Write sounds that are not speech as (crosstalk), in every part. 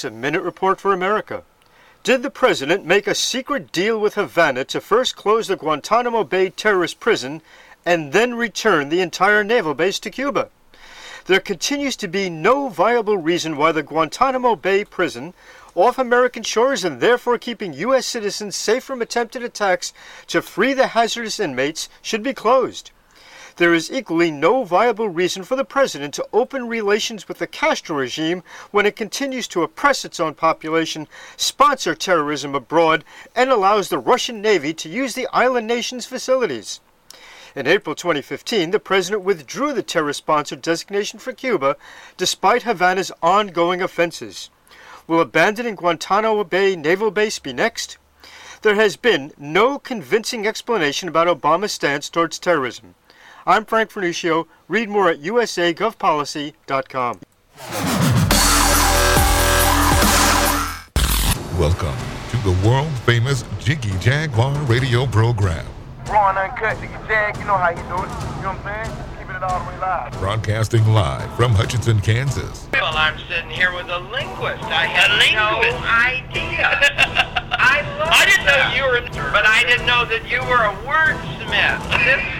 It's a minute report for America. Did the president make a secret deal with Havana to first close the Guantanamo Bay terrorist prison and then return the entire naval base to Cuba? There continues to be no viable reason why the Guantanamo Bay prison, off American shores and therefore keeping U.S. citizens safe from attempted attacks to free the hazardous inmates, should be closed. There is equally no viable reason for the president to open relations with the Castro regime when it continues to oppress its own population, sponsor terrorism abroad, and allows the Russian Navy to use the island nation's facilities. In April 2015, the president withdrew the terror sponsor designation for Cuba despite Havana's ongoing offenses. Will abandoning Guantanamo Bay Naval Base be next? There has been no convincing explanation about Obama's stance towards terrorism. I'm Frank Vernuccio. Read more at usagovpolicy.com. Welcome to the world famous Jiggy Jaguar radio program. Raw and uncut, Jiggy Jag, you know how you do it. You know what I'm saying? Keeping it all the way live. Broadcasting live from Hutchinson, Kansas. Well, I'm sitting here with a linguist. I had no idea. (laughs) I love I didn't know you were, but I didn't know that you were a wordsmith. This (laughs)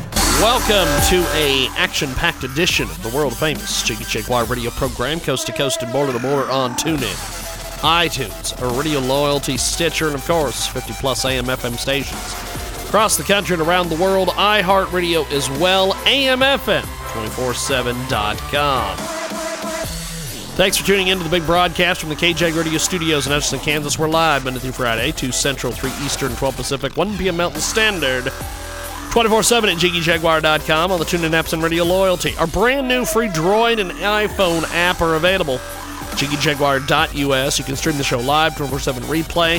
Welcome to a action-packed edition of the world famous Jiggy Jaguar radio program, coast to coast and border to border on TuneIn, iTunes, radio loyalty, Stitcher, and of course 50 plus AM FM stations across the country and around the world. iHeartRadio as well, AMFM 247.com. Thanks for tuning in to the big broadcast from the KJ Radio Studios in Hutchinson, Kansas. We're live Monday through Friday, 2 Central, 3 Eastern, 12 Pacific, 1 p.m. Mountain Standard. 24 7 at JiggyJaguar.com on the TuneIn apps and Radio Loyalty. Our brand new free Droid and iPhone app are available. JiggyJaguar.us. You can stream the show live, 24 7 replay.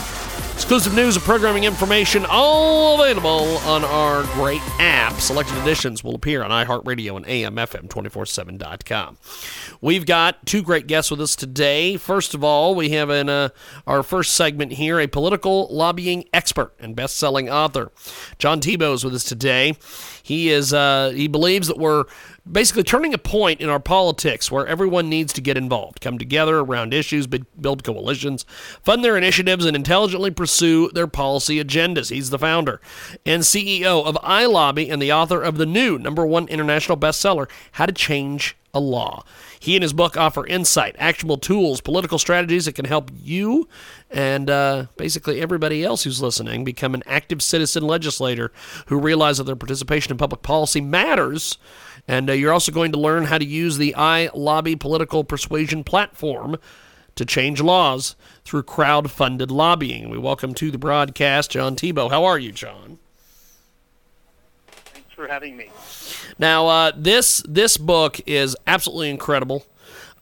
Exclusive news and programming information, all available on our great app. Selected editions will appear on iHeartRadio and AMFM247.com. We've got two great guests with us today. First of all, we have in uh, our first segment here a political lobbying expert and best-selling author. John Thibault is with us today. He is uh, he believes that we're basically turning a point in our politics where everyone needs to get involved, come together around issues, build coalitions, fund their initiatives, and intelligently pursue their policy agendas. He's the founder and CEO of iLobby and the author of the new number one international bestseller, How to Change a Law. He and his book offer insight, actionable tools, political strategies that can help you and uh, basically everybody else who's listening become an active citizen legislator who realize that their participation in public policy matters. And uh, you're also going to learn how to use the iLobby political persuasion platform to change laws through crowd-funded lobbying. We welcome to the broadcast John Thibault. How are you, John? Thanks for having me. Now, uh, this this book is absolutely incredible.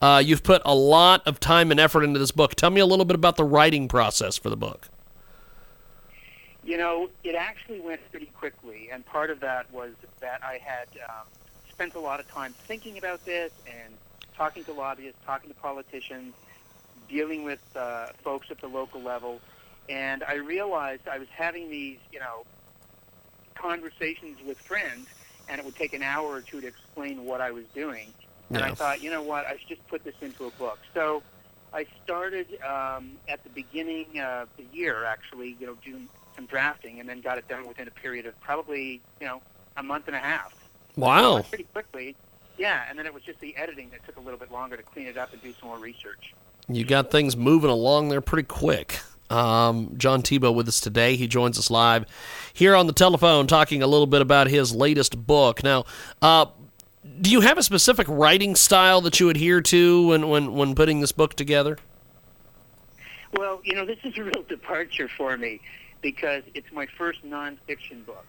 Uh, you've put a lot of time and effort into this book. Tell me a little bit about the writing process for the book. You know, it actually went pretty quickly, and part of that was that I had um, spent a lot of time thinking about this and talking to lobbyists, talking to politicians, dealing with uh, folks at the local level, and I realized I was having these, you know, conversations with friends, and it would take an hour or two to explain what I was doing. And I thought, you know what, I should just put this into a book. So I started um, at the beginning of the year, actually, you know, doing some drafting, and then got it done within a period of probably, you know, a month and a half. Wow. pretty quickly. Yeah, and then it was just the editing that took a little bit longer to clean it up and do some more research. You got things moving along there pretty quick. Um, John Thibault with us today. He joins us live here on the telephone talking a little bit about his latest book. Now, uh, do you have a specific writing style that you adhere to when, when, when putting this book together? Well, you know, this is a real (laughs) departure for me because it's my first nonfiction book.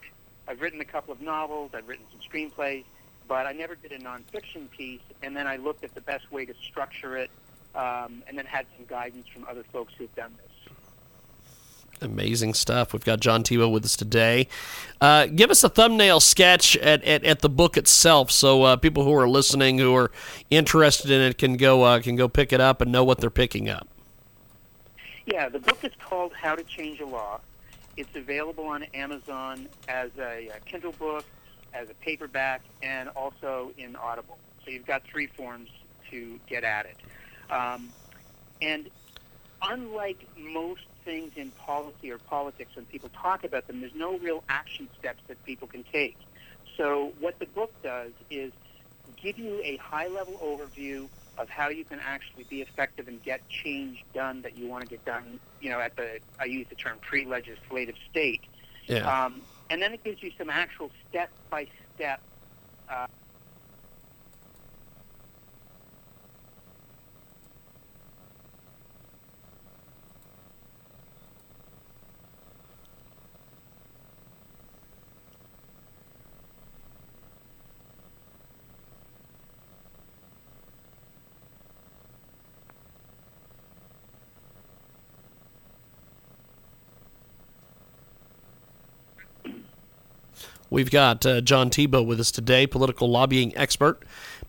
I've written a couple of novels, I've written some screenplays, but I never did a nonfiction piece. And then I looked at the best way to structure it, um, and then had some guidance from other folks who've done this. Amazing stuff. We've got John Thibault with us today. Uh, give us a thumbnail sketch at, at, at the book itself, so uh, people who are listening, who are interested in it, can go uh, can go pick it up and know what they're picking up. Yeah, the book is called How to Change a Law. It's available on Amazon as a, a Kindle book, as a paperback, and also in Audible. So you've got three forms to get at it. Um, and unlike most things in policy or politics, when people talk about them, there's no real action steps that people can take. So what the book does is give you a high-level overview of how you can actually be effective and get change done that you want to get done. You know, at the I use the term pre-legislative state. Yeah. Um, and then it gives you some actual step-by-step. Uh, We've got uh, John Thibault with us today, political lobbying expert,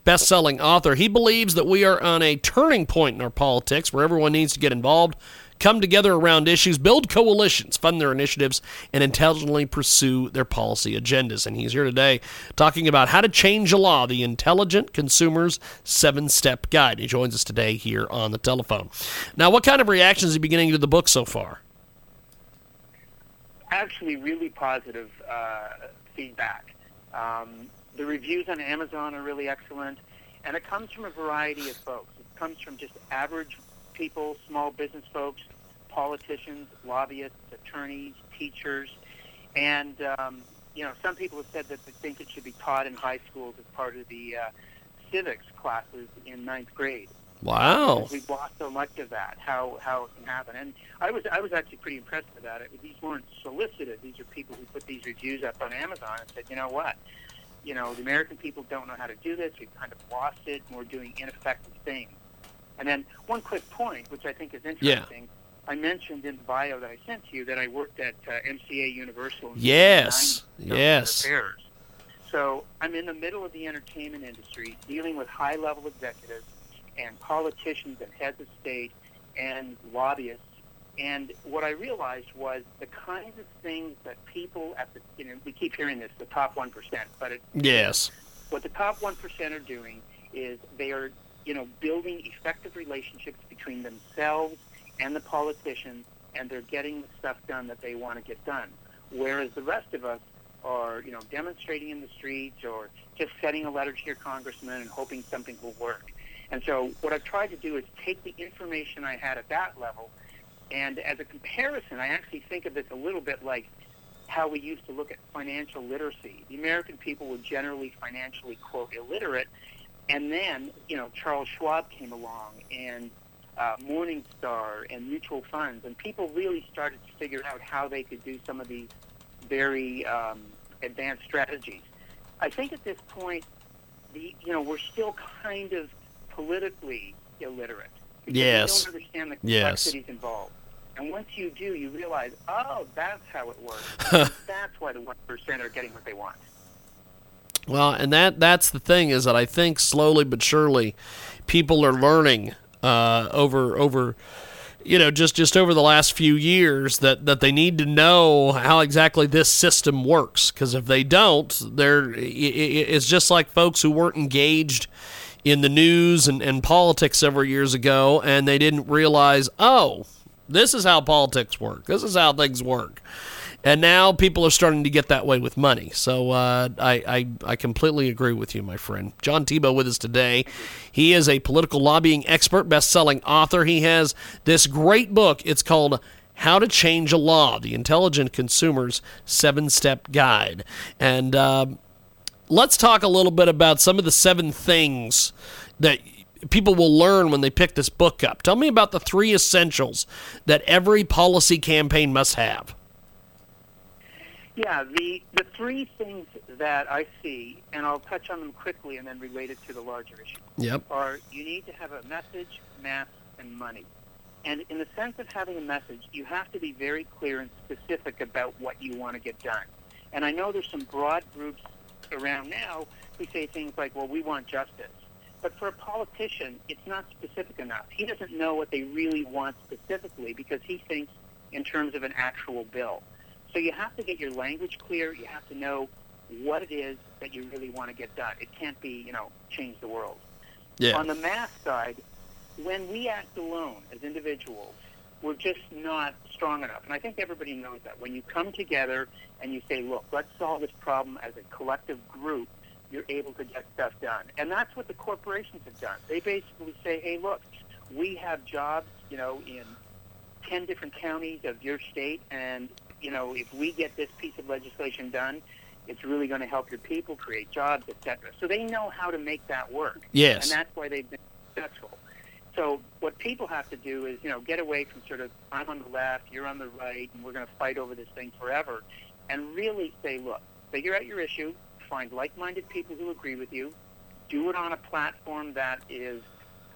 best selling author. He believes that we are on a turning point in our politics where everyone needs to get involved, come together around issues, build coalitions, fund their initiatives, and intelligently pursue their policy agendas. And he's here today talking about how to change a law, the Intelligent Consumers Seven Step Guide. He joins us today here on the telephone. Now, what kind of reactions are you beginning to the book so far? actually really positive uh, feedback. Um, the reviews on Amazon are really excellent, and it comes from a variety of folks. It comes from just average people, small business folks, politicians, lobbyists, attorneys, teachers, and um, you know some people have said that they think it should be taught in high schools as part of the uh, civics classes in ninth grade. Wow. We've lost so much of that. How how it can happen, and I was I was actually pretty impressed about it. These weren't solicited. These are people who put these reviews up on Amazon and said, you know what, you know the American people don't know how to do this. We've kind of lost it. and We're doing ineffective things. And then one quick point, which I think is interesting. I mentioned in the bio that I sent to you that I worked at uh, MCA Universal. Yes. Yes. Affairs. So I'm in the middle of the entertainment industry, dealing with high-level executives and politicians and heads of state and lobbyists. And what I realized was the kinds of things that people at the, you know, we keep hearing this, the top 1%, but it, Yes. what the top 1% are doing is they are, you know, building effective relationships between themselves and the politicians, and they're getting the stuff done that they want to get done. Whereas the rest of us are, you know, demonstrating in the streets or just sending a letter to your congressman and hoping something will work. And so what I've tried to do is take the information I had at that level, and as a comparison, I actually think of this a little bit like how we used to look at financial literacy. The American people were generally financially, quote, illiterate, and then, you know, Charles Schwab came along and uh, Morningstar and mutual funds, and people really started to figure out how they could do some of these very um, advanced strategies. I think at this point, the you know, we're still kind of politically illiterate. Yes. Don't understand the Yes. involved. And once you do, you realize, oh, that's how it works. (laughs) that's why the one percent are getting what they want. Well, and that that's the thing is that I think slowly but surely people are learning uh, over over you know just just over the last few years that that they need to know how exactly this system works because if they don't they're it's just like folks who weren't engaged in the news and, and politics several years ago and they didn't realize oh this is how politics work this is how things work and now people are starting to get that way with money. So uh, I, I I completely agree with you, my friend. John Thibault with us today. He is a political lobbying expert, best-selling author. He has this great book. It's called How to Change a Law: The Intelligent Consumer's Seven-Step Guide. And um, let's talk a little bit about some of the seven things that people will learn when they pick this book up. Tell me about the three essentials that every policy campaign must have. Yeah, the the three things that I see, and I'll touch on them quickly and then relate it to the larger issue, Yep. are you need to have a message, mass, and money. And in the sense of having a message, you have to be very clear and specific about what you want to get done. And I know there's some broad groups around now who say things like, well, we want justice. But for a politician, it's not specific enough. He doesn't know what they really want specifically because he thinks in terms of an actual bill. So you have to get your language clear. You have to know what it is that you really want to get done. It can't be, you know, change the world. Yeah. On the mass side, when we act alone as individuals, we're just not strong enough. And I think everybody knows that. When you come together and you say, look, let's solve this problem as a collective group, you're able to get stuff done. And that's what the corporations have done. They basically say, hey, look, we have jobs, you know, in 10 different counties of your state, and, you know, if we get this piece of legislation done, it's really going to help your people create jobs, etc. So they know how to make that work. Yes. And that's why they've been successful. So what people have to do is, you know, get away from sort of I'm on the left, you're on the right, and we're going to fight over this thing forever, and really say, look, figure out your issue, find like-minded people who agree with you, do it on a platform that is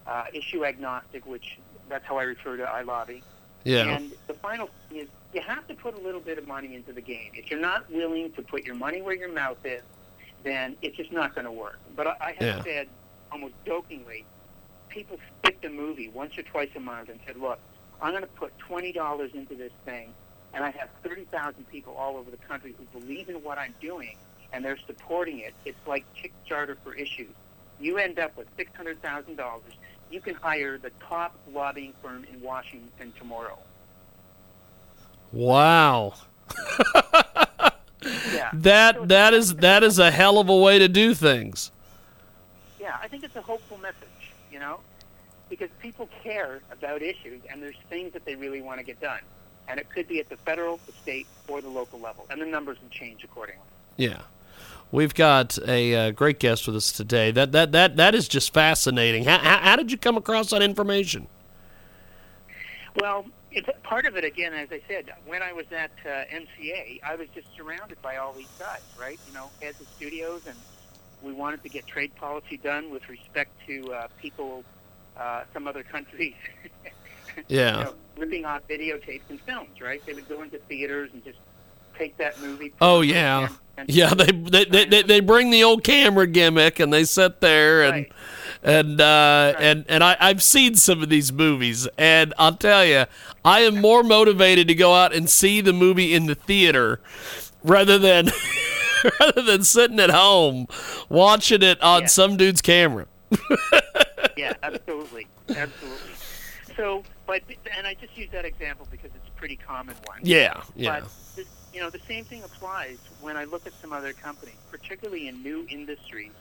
uh, issue agnostic, which that's how I refer to iLobby. Yeah. And the final thing is you have to put a little bit of money into the game. If you're not willing to put your money where your mouth is, then it's just not going to work. But I, I have Yeah. said, almost jokingly, people skipped a movie once or twice a month and said, look, I'm going to put $20 into this thing, and I have 30,000 people all over the country who believe in what I'm doing, and they're supporting it. It's like Kickstarter for issues. You end up with $600,000. You can hire the top lobbying firm in Washington tomorrow. Wow. Yeah. (laughs) That that is that is a hell of a way to do things. Yeah, I think it's a hopeful message, you know, because people care about issues and there's things that they really want to get done. And it could be at the federal, the state, or the local level. And the numbers will change accordingly. Yeah. We've got a uh, great guest with us today. That that that that is just fascinating. How, how, how did you come across that information? Well, it's part of it again, as I said, when I was at uh, MCA, I was just surrounded by all these guys, right? You know, heads of studios, and we wanted to get trade policy done with respect to uh, people, uh, some other countries, (laughs) Yeah. you know, ripping off videotapes and films, right? They would go into theaters and just take that movie. Oh yeah, yeah. They they, they they they bring the old camera gimmick and they sit there and Right. and uh, and and I I've seen some of these movies and I'll tell you I am more motivated to go out and see the movie in the theater rather than (laughs) (laughs) rather than sitting at home watching it on Yeah. some dude's camera. (laughs) yeah, absolutely, absolutely. So, but and I just use that example because it's a pretty common one. Yeah, yeah. But this, you know, the same thing applies when I look at some other companies, particularly in new industries.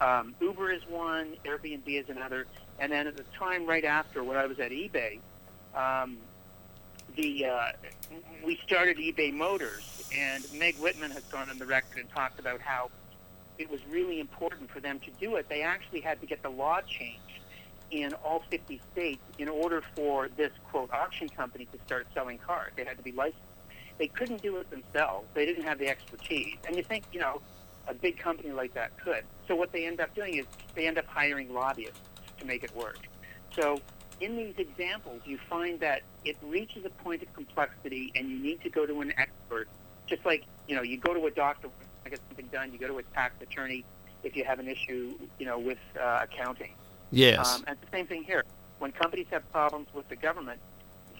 Um, Uber is one, Airbnb is another, and then at the time right after, when I was at eBay, um, the uh, we started eBay Motors, and Meg Whitman has gone on the record and talked about how it was really important for them to do it. They actually had to get the law changed in all 50 states in order for this quote auction company to start selling cars. They had to be licensed. They couldn't do it themselves. They didn't have the expertise. And you think, you know, a big company like that could. So what they end up doing is they end up hiring lobbyists to make it work. So in these examples, you find that it reaches a point of complexity, and you need to go to an expert. Just like you know, you go to a doctor to get something done. You go to a tax attorney if you have an issue, you know, with uh, accounting. Yes. Um, and the same thing here. When companies have problems with the government,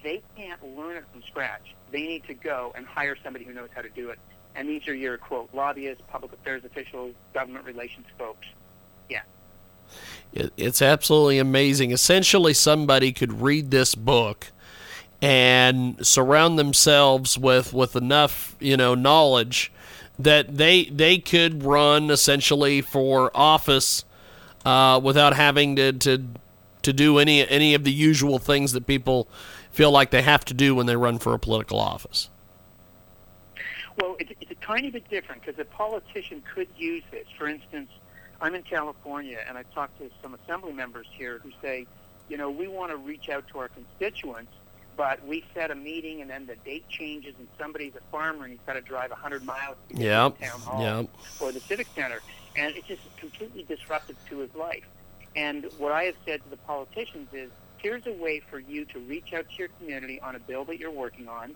they can't learn it from scratch. They need to go and hire somebody who knows how to do it. And these are your quote lobbyists, public affairs officials, government relations folks. Yeah. It, it's absolutely amazing. Essentially, somebody could read this book and surround themselves with with enough, you know, knowledge that they they could run essentially for office uh, without having to, to to do any any of the usual things that people feel like they have to do when they run for a political office. Well, it, it's a tiny bit different because a politician could use this. For instance, I'm in California, and I've talked to some assembly members here who say, you know, we want to reach out to our constituents, but we set a meeting, and then the date changes, and somebody's a farmer, and he's got to drive 100 miles to get Yep, to the town hall yep. or the civic center, and it's just completely disruptive to his life. And what I have said to the politicians is, here's a way for you to reach out to your community on a bill that you're working on,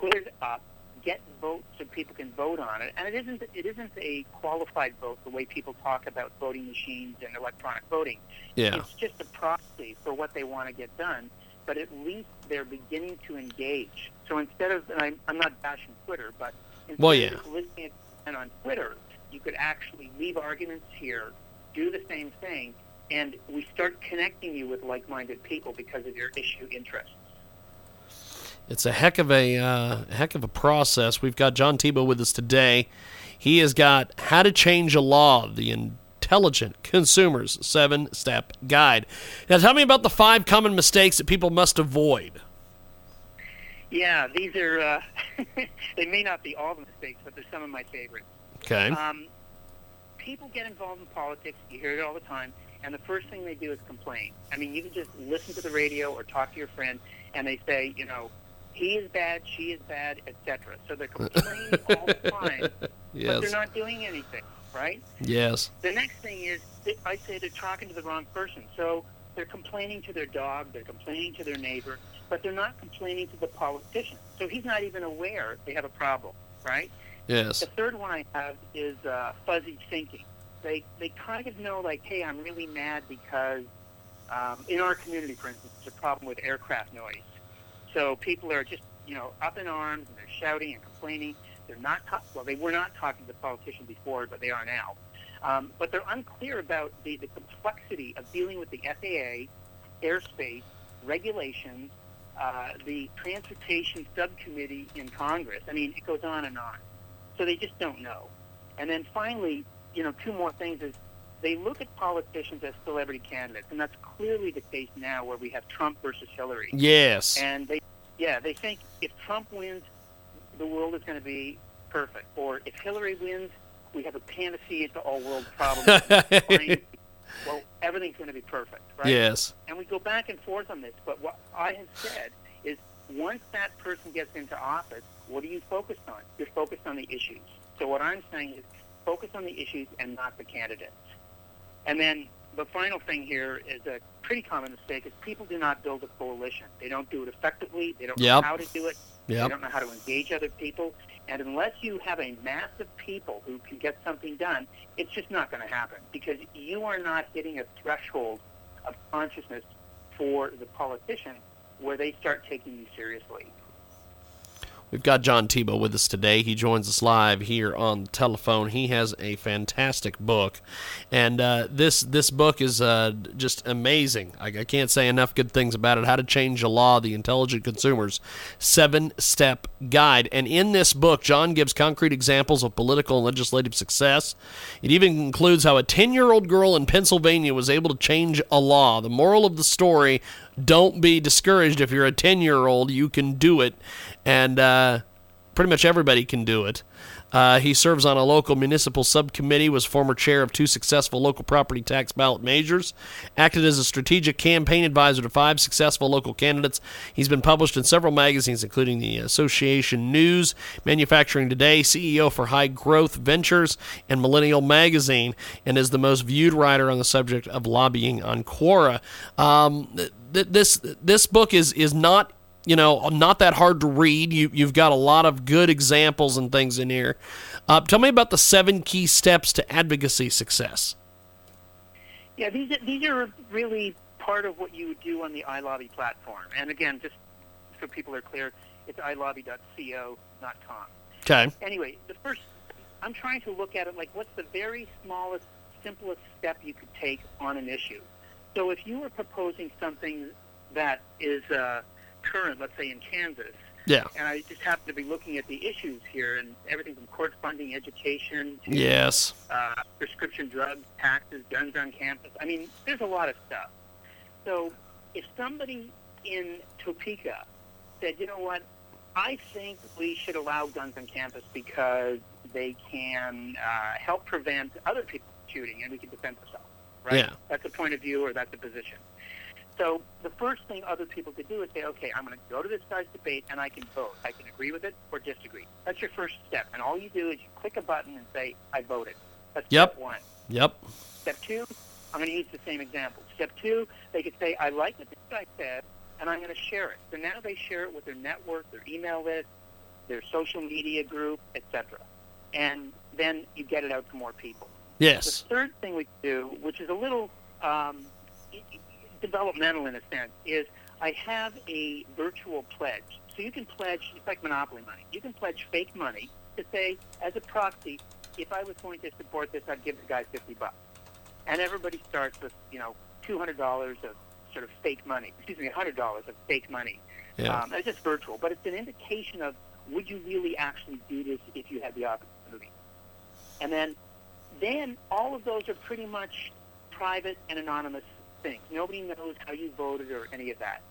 put it up, get votes so people can vote on it. And it isn't it isn't a qualified vote the way people talk about voting machines and electronic voting. Yeah. It's just a proxy for what they want to get done. But at least they're beginning to engage. So instead of, and I'm, I'm not bashing Twitter, but instead Well, of yeah. just listening and on Twitter, you could actually leave arguments here, do the same thing, and we start connecting you with like-minded people because of your issue interests. It's a heck of a uh, heck of a process. We've got John Thibault with us today. He has got How to Change a Law, the Intelligent Consumers Seven Step Guide. Now, tell me about the five common mistakes that people must avoid. Yeah, these are, uh, (laughs) they may not be all the mistakes, but they're some of my favorites. Okay. Um, people get involved in politics. You hear it all the time, and the first thing they do is complain. I mean, you can just listen to the radio or talk to your friend, and they say, you know, he is bad, she is bad, etc. So they're (laughs) complaining all the time, but they're not doing anything, right? Yes. The next thing is, I say they're talking to the wrong person. So they're complaining to their dog, they're complaining to their neighbor, but they're not complaining to the politician. So he's not even aware they have a problem, right? Yes. The third one I have is uh, fuzzy thinking. They they kind of know like, hey, I'm really mad because um, in our community, for instance, there's a problem with aircraft noise. So people are just you know up in arms and they're shouting and complaining. They're not ta- well, they were not talking to the politician before, but they are now. Um, but they're unclear about the, the complexity of dealing with the FAA, airspace, regulations, uh, the transportation subcommittee in Congress. I mean, it goes on and on. So they just don't know. And then finally, you know, two more things is they look at politicians as celebrity candidates, and that's clearly the case now where we have Trump versus Hillary. Yes. And they, yeah, they think if Trump wins, the world is going to be perfect, or if Hillary wins, we have a panacea to all world problems. (laughs) well, everything's going to be perfect, right? Yes. And we go back and forth on this, but what I have said is once that person gets into office, what are you focused on? You're focused on the issues. So what I'm saying is focus on the issues and not the candidates. And then the final thing here is a pretty common mistake is people do not build a coalition. They don't do it effectively. They don't Yep. know how to do it. Yep. They don't know how to engage other people. And unless you have a mass of people who can get something done, it's just not going to happen because you are not hitting a threshold of consciousness for the politician where they start taking you seriously. We've got John Thibault with us today. He joins us live here on the telephone. He has a fantastic book, and uh, this this book is uh, just amazing. I, I can't say enough good things about it. How to Change the Law: The Intelligent Consumers Seven Step Guide. And in this book, John gives concrete examples of political and legislative success. It even includes how a ten year old girl in Pennsylvania was able to change a law. The moral of the story: Don't be discouraged if you're a ten year old. You can do it and uh, pretty much everybody can do it. Uh, he serves on a local municipal subcommittee, was former chair of two successful local property tax ballot measures, acted as a strategic campaign advisor to five successful local candidates. He's been published in several magazines, including the Association News, Manufacturing Today, CEO for High Growth Ventures, and Millennial Magazine, and is the most viewed writer on the subject of lobbying on Quora. Um, th- th- this this book is is not you know, not that hard to read. You, you've got a lot of good examples and things in here. Uh, tell me about the seven key steps to advocacy success. Yeah, these are, these are really part of what you would do on the iLobby platform. And again, just so people are clear, it's ilobby.co.com. Okay. Anyway, the first, I'm trying to look at it like what's the very smallest, simplest step you could take on an issue. So if you were proposing something that is uh, current, let's say in Kansas, Yeah. and I just happen to be looking at the issues here and everything from court funding, education, to Yes. uh, prescription drugs, taxes, guns on campus. I mean, there's a lot of stuff. So if somebody in Topeka said, you know what, I think we should allow guns on campus because they can uh, help prevent other people shooting and we can defend ourselves, right? Yeah. That's a point of view or that's a position. So the first thing other people could do is say, okay, I'm going to go to this guy's debate and I can vote. I can agree with it or disagree. That's your first step. And all you do is you click a button and say, I voted. That's Yep. step one. Yep. Step two, I'm going to use the same example. Step two, they could say, I like what this guy said, and I'm going to share it. So now they share it with their network, their email list, their social media group, etc. And then you get it out to more people. Yes. The third thing we do, which is a little um, developmental in a sense, is I have a virtual pledge. So you can pledge, it's like monopoly money. You can pledge fake money to say, as a proxy, if I was going to support this, I'd give the guy 50 bucks. And everybody starts with, you know, $200 of sort of fake money. Excuse me, $100 of fake money. Yeah. Um, it's just virtual, but it's an indication of would you really actually do this if you had the opportunity? And then, then all of those are pretty much private and anonymous things. Nobody knows how you voted or any of that.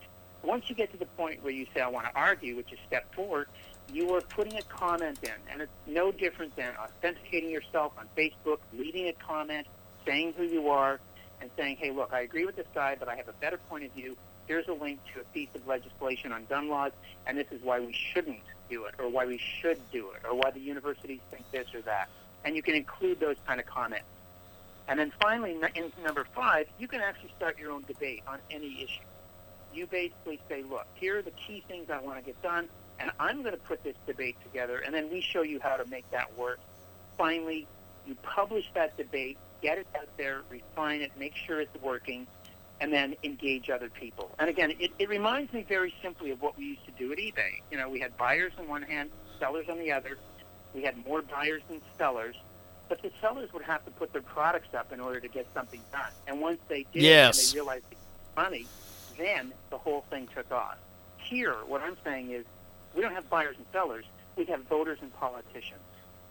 Once you get to the point where you say, I want to argue, which is step four, you are putting a comment in, and it's no different than authenticating yourself on Facebook, leaving a comment, saying who you are, and saying, hey, look, I agree with this guy, but I have a better point of view. Here's a link to a piece of legislation on gun laws, and this is why we shouldn't do it, or why we should do it, or why the universities think this or that. And you can include those kind of comments. And then finally, in number five, you can actually start your own debate on any issue. You basically say, look, here are the key things I want to get done, and I'm going to put this debate together, and then we show you how to make that work. Finally, you publish that debate, get it out there, refine it, make sure it's working, and then engage other people. And again, it, it reminds me very simply of what we used to do at eBay. You know, we had buyers on one hand, sellers on the other. We had more buyers than sellers, but the sellers would have to put their products up in order to get something done. And once they did, Yes. and they realized they money, then the whole thing took off. Here, what I'm saying is, we don't have buyers and sellers. We have voters and politicians.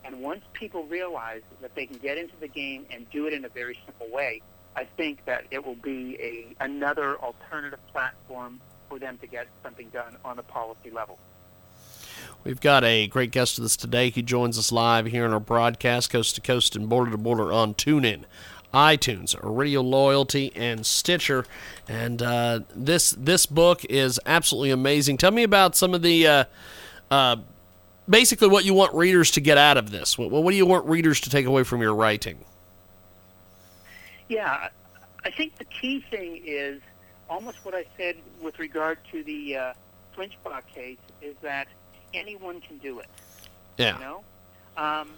And once people realize that they can get into the game and do it in a very simple way, I think that it will be a another alternative platform for them to get something done on the policy level. We've got a great guest with us today. He joins us live here in our broadcast, coast to coast and border to border on TuneIn, iTunes, Radio Loyalty, and Stitcher. And uh, this this book is absolutely amazing. Tell me about some of the uh, uh, basically what you want readers to get out of this. What, what do you want readers to take away from your writing? Yeah, I think the key thing is almost what I said with regard to the uh, case is that anyone can do it. Yeah. You know, um,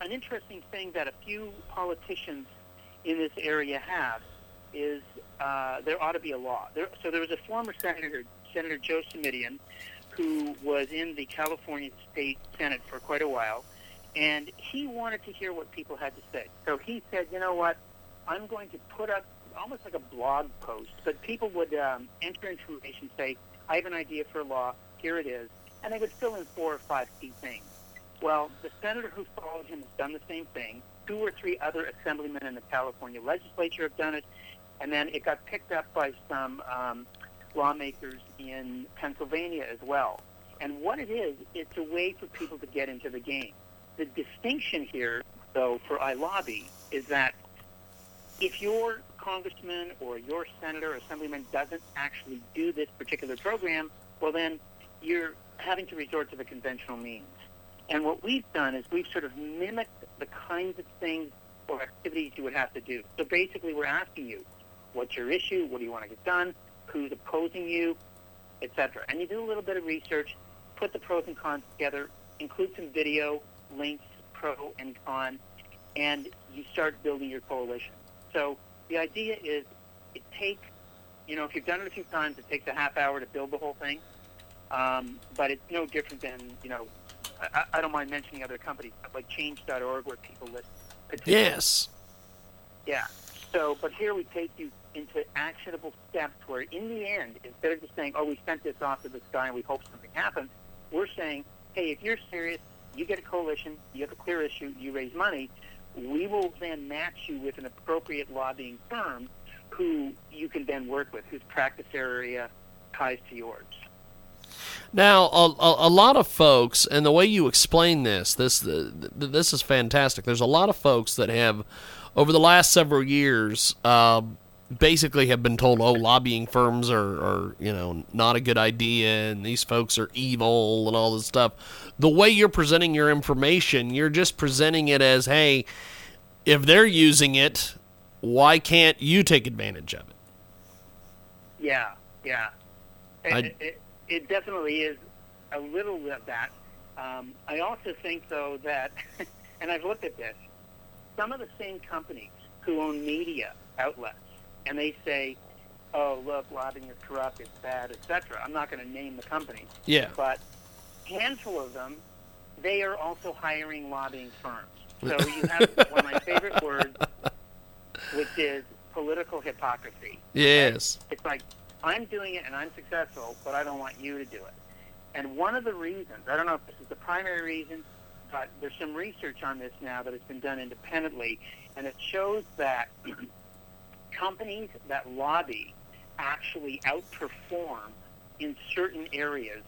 an interesting thing that a few politicians in this area have is uh, there ought to be a law. There, so there was a former senator, Senator Joe Simitian, who was in the California State Senate for quite a while, and he wanted to hear what people had to say. So he said, you know what, I'm going to put up almost like a blog post, but people would um, enter information, say, I have an idea for a law, here it is, and they would fill in four or five key things. Well, the senator who followed him has done the same thing. Two or three other assemblymen in the California legislature have done it, and then it got picked up by some um, lawmakers in Pennsylvania as well. And what it is, it's a way for people to get into the game. The distinction here, though, for iLobby is that if your congressman or your senator or assemblyman doesn't actually do this particular program, well, then you're having to resort to the conventional means. And what we've done is we've sort of mimicked the kinds of things or activities you would have to do. So basically, we're asking you, what's your issue? What do you want to get done? Who's opposing you? Etc. And you do a little bit of research, put the pros and cons together, include some video, links, pro and con, and you start building your coalition. So the idea is it takes, you know, if you've done it a few times, it takes a half hour to build the whole thing. Um, but it's no different than, you know, I, I don't mind mentioning other companies, like Change.org, where people list petitions. Yes. Yeah. So, but here we take you into actionable steps where, in the end, instead of just saying, "Oh, we sent this off to this guy and we hope something happens," we're saying, "Hey, if you're serious, you get a coalition, you have a clear issue, you raise money. We will then match you with an appropriate lobbying firm who you can then work with, whose practice area ties to yours." Now, a, a, a lot of folks, and the way you explain this, this th this is fantastic. There's a lot of folks that have, over the last several years, uh, basically have been told, "Oh, lobbying firms are, are, you know, not a good idea, and these folks are evil, and all this stuff." The way you're presenting your information, you're just presenting it as, "Hey, if they're using it." why can't you take advantage of it? Yeah, yeah. It, I- it, it definitely is a little bit of that. Um, I also think, though, that, (laughs) and I've looked at this, some of the same companies who own media outlets, and they say, oh, look, lobbying is corrupt, it's bad, etc. I'm not going to name the company. Yeah. but handful of them, they are also hiring lobbying firms. (laughs) So you have one of my favorite words, which is political hypocrisy. Yes. It's like I'm doing it and I'm successful, but I don't want you to do it. And one of the reasons, I don't know if this is the primary reason, but there's some research on this now that has been done independently, and it shows that (clears throat) companies that lobby actually outperform in certain areas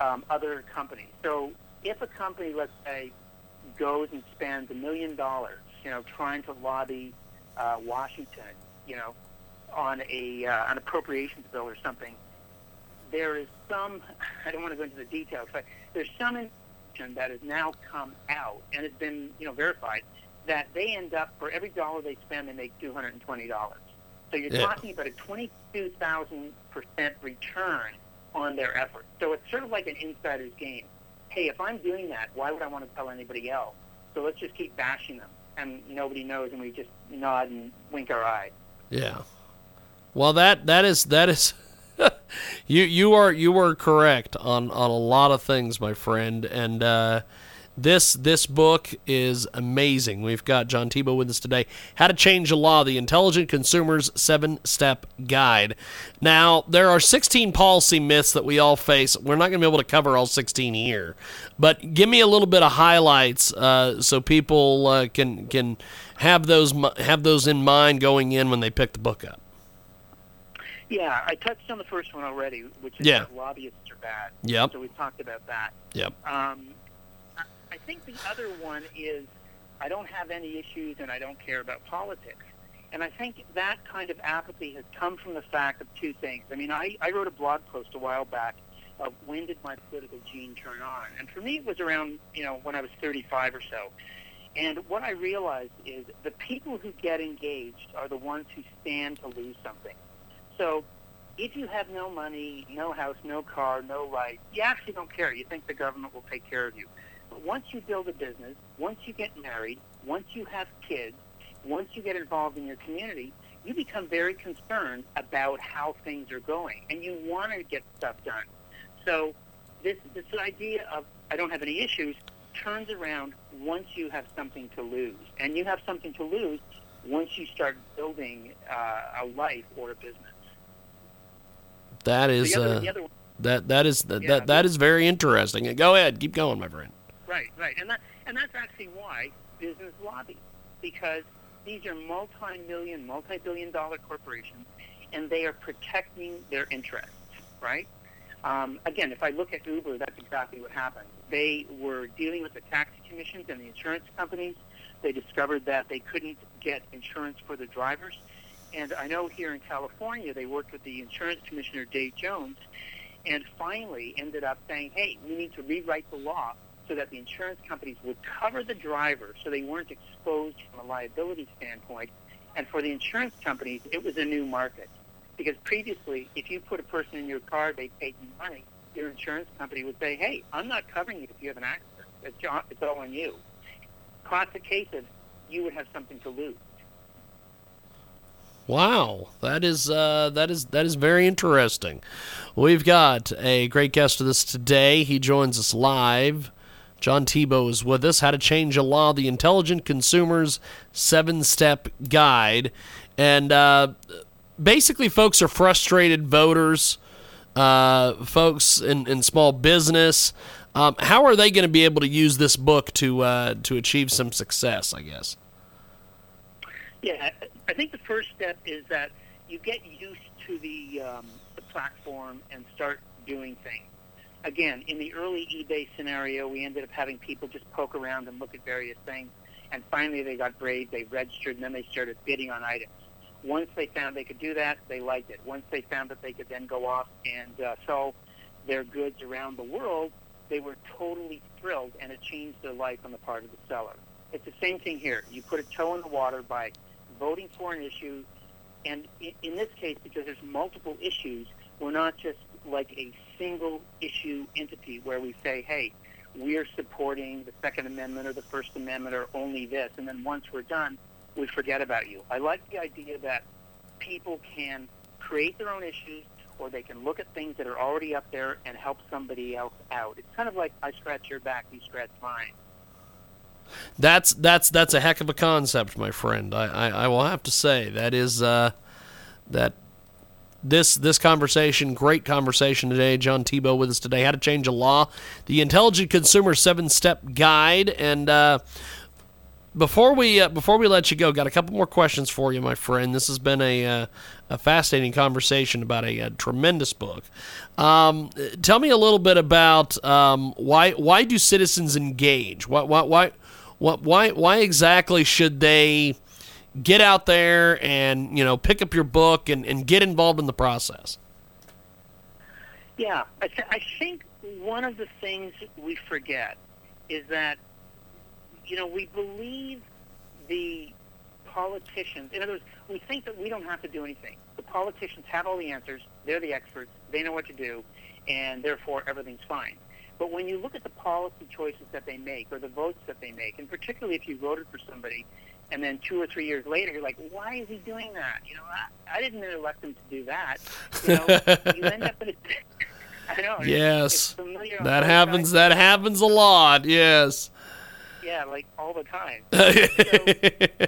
um, other companies. So if a company, let's say, goes and spends a million dollars, you know, trying to lobby uh, Washington, you know, on a uh, an appropriations bill or something, there is some. (laughs) I don't want to go into the details, but there's some information that has now come out and it's been, you know, verified that they end up for every dollar they spend, they make two hundred and twenty dollars. So you're Yeah. talking about a twenty-two thousand percent return on their effort. So it's sort of like an insider's game. Hey, if I'm doing that, why would I want to tell anybody else? So let's just keep bashing them, and nobody knows, and we just nod and wink our eye. Yeah. Well, that that is that is (laughs) you you are you are correct on on a lot of things, my friend, and uh, this this book is amazing. We've got John Thibault with us today. How to Change the Law: The Intelligent Consumer's Seven Step Guide. Now, there are 16 policy myths that we all face. We're not going to be able to cover all 16 here, but give me a little bit of highlights uh, so people uh, can can have those have those in mind going in when they pick the book up. Yeah, I touched on the first one already, which is Yeah. that lobbyists are bad. Yep. So we talked about that. Yep. Um, I- I think the other one is I don't have any issues and I don't care about politics. And I think that kind of apathy has come from the fact of two things. I mean, I, I wrote a blog post a while back of when did my political gene turn on? And for me, it was around, you know, when I was 35 or so. And what I realized is the people who get engaged are the ones who stand to lose something. So if you have no money, no house, no car, no life, you actually don't care. You think the government will take care of you. But once you build a business, once you get married, once you have kids, once you get involved in your community, you become very concerned about how things are going, and you want to get stuff done. So this this idea of I don't have any issues turns around once you have something to lose, and you have something to lose once you start building uh, a life or a business. That is the other, uh, the other that that is that, Yeah, that that is very interesting. Go ahead, keep going, my friend. right, right, and that and that's actually why business lobby, because these are multi-million, multi-billion-dollar corporations, and they are protecting their interests, right? Um, again, if I look at Uber, that's exactly what happened. They were dealing with the taxi commissions and the insurance companies. They discovered that they couldn't get insurance for the drivers. And I know here in California, they worked with the insurance commissioner, Dave Jones, and finally ended up saying, hey, we need to rewrite the law so that the insurance companies would cover the driver so they weren't exposed from a liability standpoint. And for the insurance companies, it was a new market. Because previously, if you put a person in your car, they paid you money, your insurance company would say, hey, I'm not covering you if you have an accident. It's, all on you. Classic case of you would have something to lose. Wow, that is uh, that is that is very interesting. We've got a great guest with us today. He joins us live. John Thibault is with us. How to Change a Law: The Intelligent Consumer's Seven-Step Guide, and uh, basically, folks are frustrated voters, uh, folks in, in small business. Um, how are they going to be able to use this book to uh, to achieve some success? I guess. Yeah, I- think the first step is that you get used to the, um, the platform and start doing things. Again, in the early eBay scenario, we ended up having people just poke around and look at various things, and finally they got brave, they registered, and then they started bidding on items. Once they found they could do that, they liked it. Once they found that they could then go off and uh, sell their goods around the world, they were totally thrilled, and it changed their life on the part of the seller. It's the same thing here. You put a toe in the water by voting for an issue, and in, in this case, because there's multiple issues, we're not just like a single issue entity where we say, hey, we're supporting the Second Amendment or the First Amendment or only this, and then once we're done, we forget about you. I like the idea that people can create their own issues or they can look at things that are already up there and help somebody else out. It's kind of like I scratch your back, you scratch mine. That's that's that's a heck of a concept, my friend. I, I, I will have to say that is uh, that this this conversation, great conversation today. John Thibault with us today. How to change a law, the Intelligent Consumer Seven Step Guide, and uh, before we uh, before we let you go, got a couple more questions for you, my friend. This has been a uh, a fascinating conversation about a, a tremendous book. Um, tell me a little bit about um, why why do citizens engage? Why why why what why why exactly should they get out there and you know pick up your book and, and get involved in the process? Yeah, I, th- I think one of the things we forget is that you know, we believe the politicians, in other words, we think that we don't have to do anything. The politicians have all the answers, they're the experts, they know what to do, and therefore everything's fine. But when you look at the policy choices that they make or the votes that they make, and particularly if you voted for somebody and then two or three years later you're like, why is he doing that? You know, I, I didn't elect him to do that. You know, (laughs) you end up in a (laughs) I know. Yes. that happens. That happens a lot. Yes. Yeah, like all the time. (laughs) so,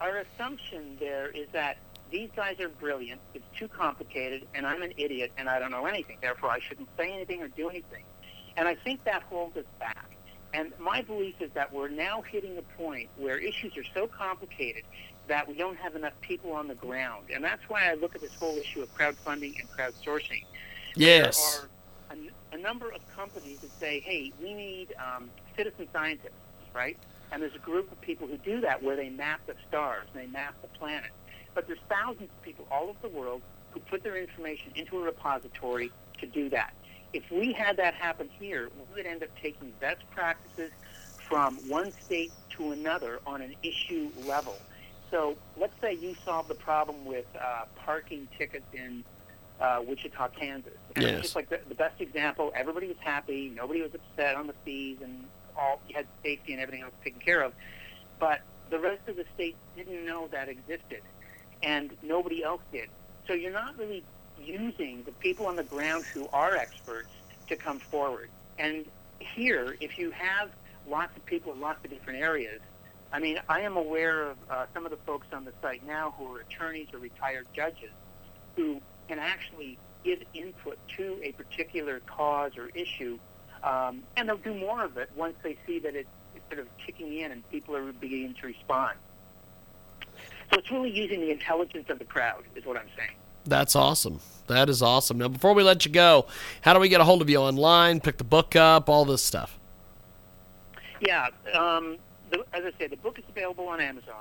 our assumption there is that these guys are brilliant. It's too complicated, and I'm an idiot, and I don't know anything. Therefore, I shouldn't say anything or do anything. And I think that holds us back. And my belief is that we're now hitting a point where issues are so complicated that we don't have enough people on the ground. And that's why I look at this whole issue of crowdfunding and crowdsourcing. Yes. There are a, a number of companies that say, hey, we need um, citizen scientists, right? And there's a group of people who do that where they map the stars and they map the planet. But there's thousands of people all over the world who put their information into a repository to do that. If we had that happen here, we would end up taking best practices from one state to another on an issue level. So let's say you solve the problem with uh, parking tickets in uh, Wichita, Kansas. And yes. it's just like the, the best example. Everybody was happy. Nobody was upset on the fees, and all you had safety and everything else taken care of. But the rest of the state didn't know that existed, and nobody else did. So you're not really using the people on the ground who are experts to come forward. And here, if you have lots of people in lots of different areas, I mean, I am aware of uh, some of the folks on the site now who are attorneys or retired judges who can actually give input to a particular cause or issue, um, and they'll do more of it once they see that it's, it's sort of kicking in and people are beginning to respond. So it's really using the intelligence of the crowd, is what I'm saying. That's awesome. That is awesome. Now, before we let you go, how do we get a hold of you online, pick the book up, all this stuff? Yeah. Um, the, as I said, the book is available on Amazon.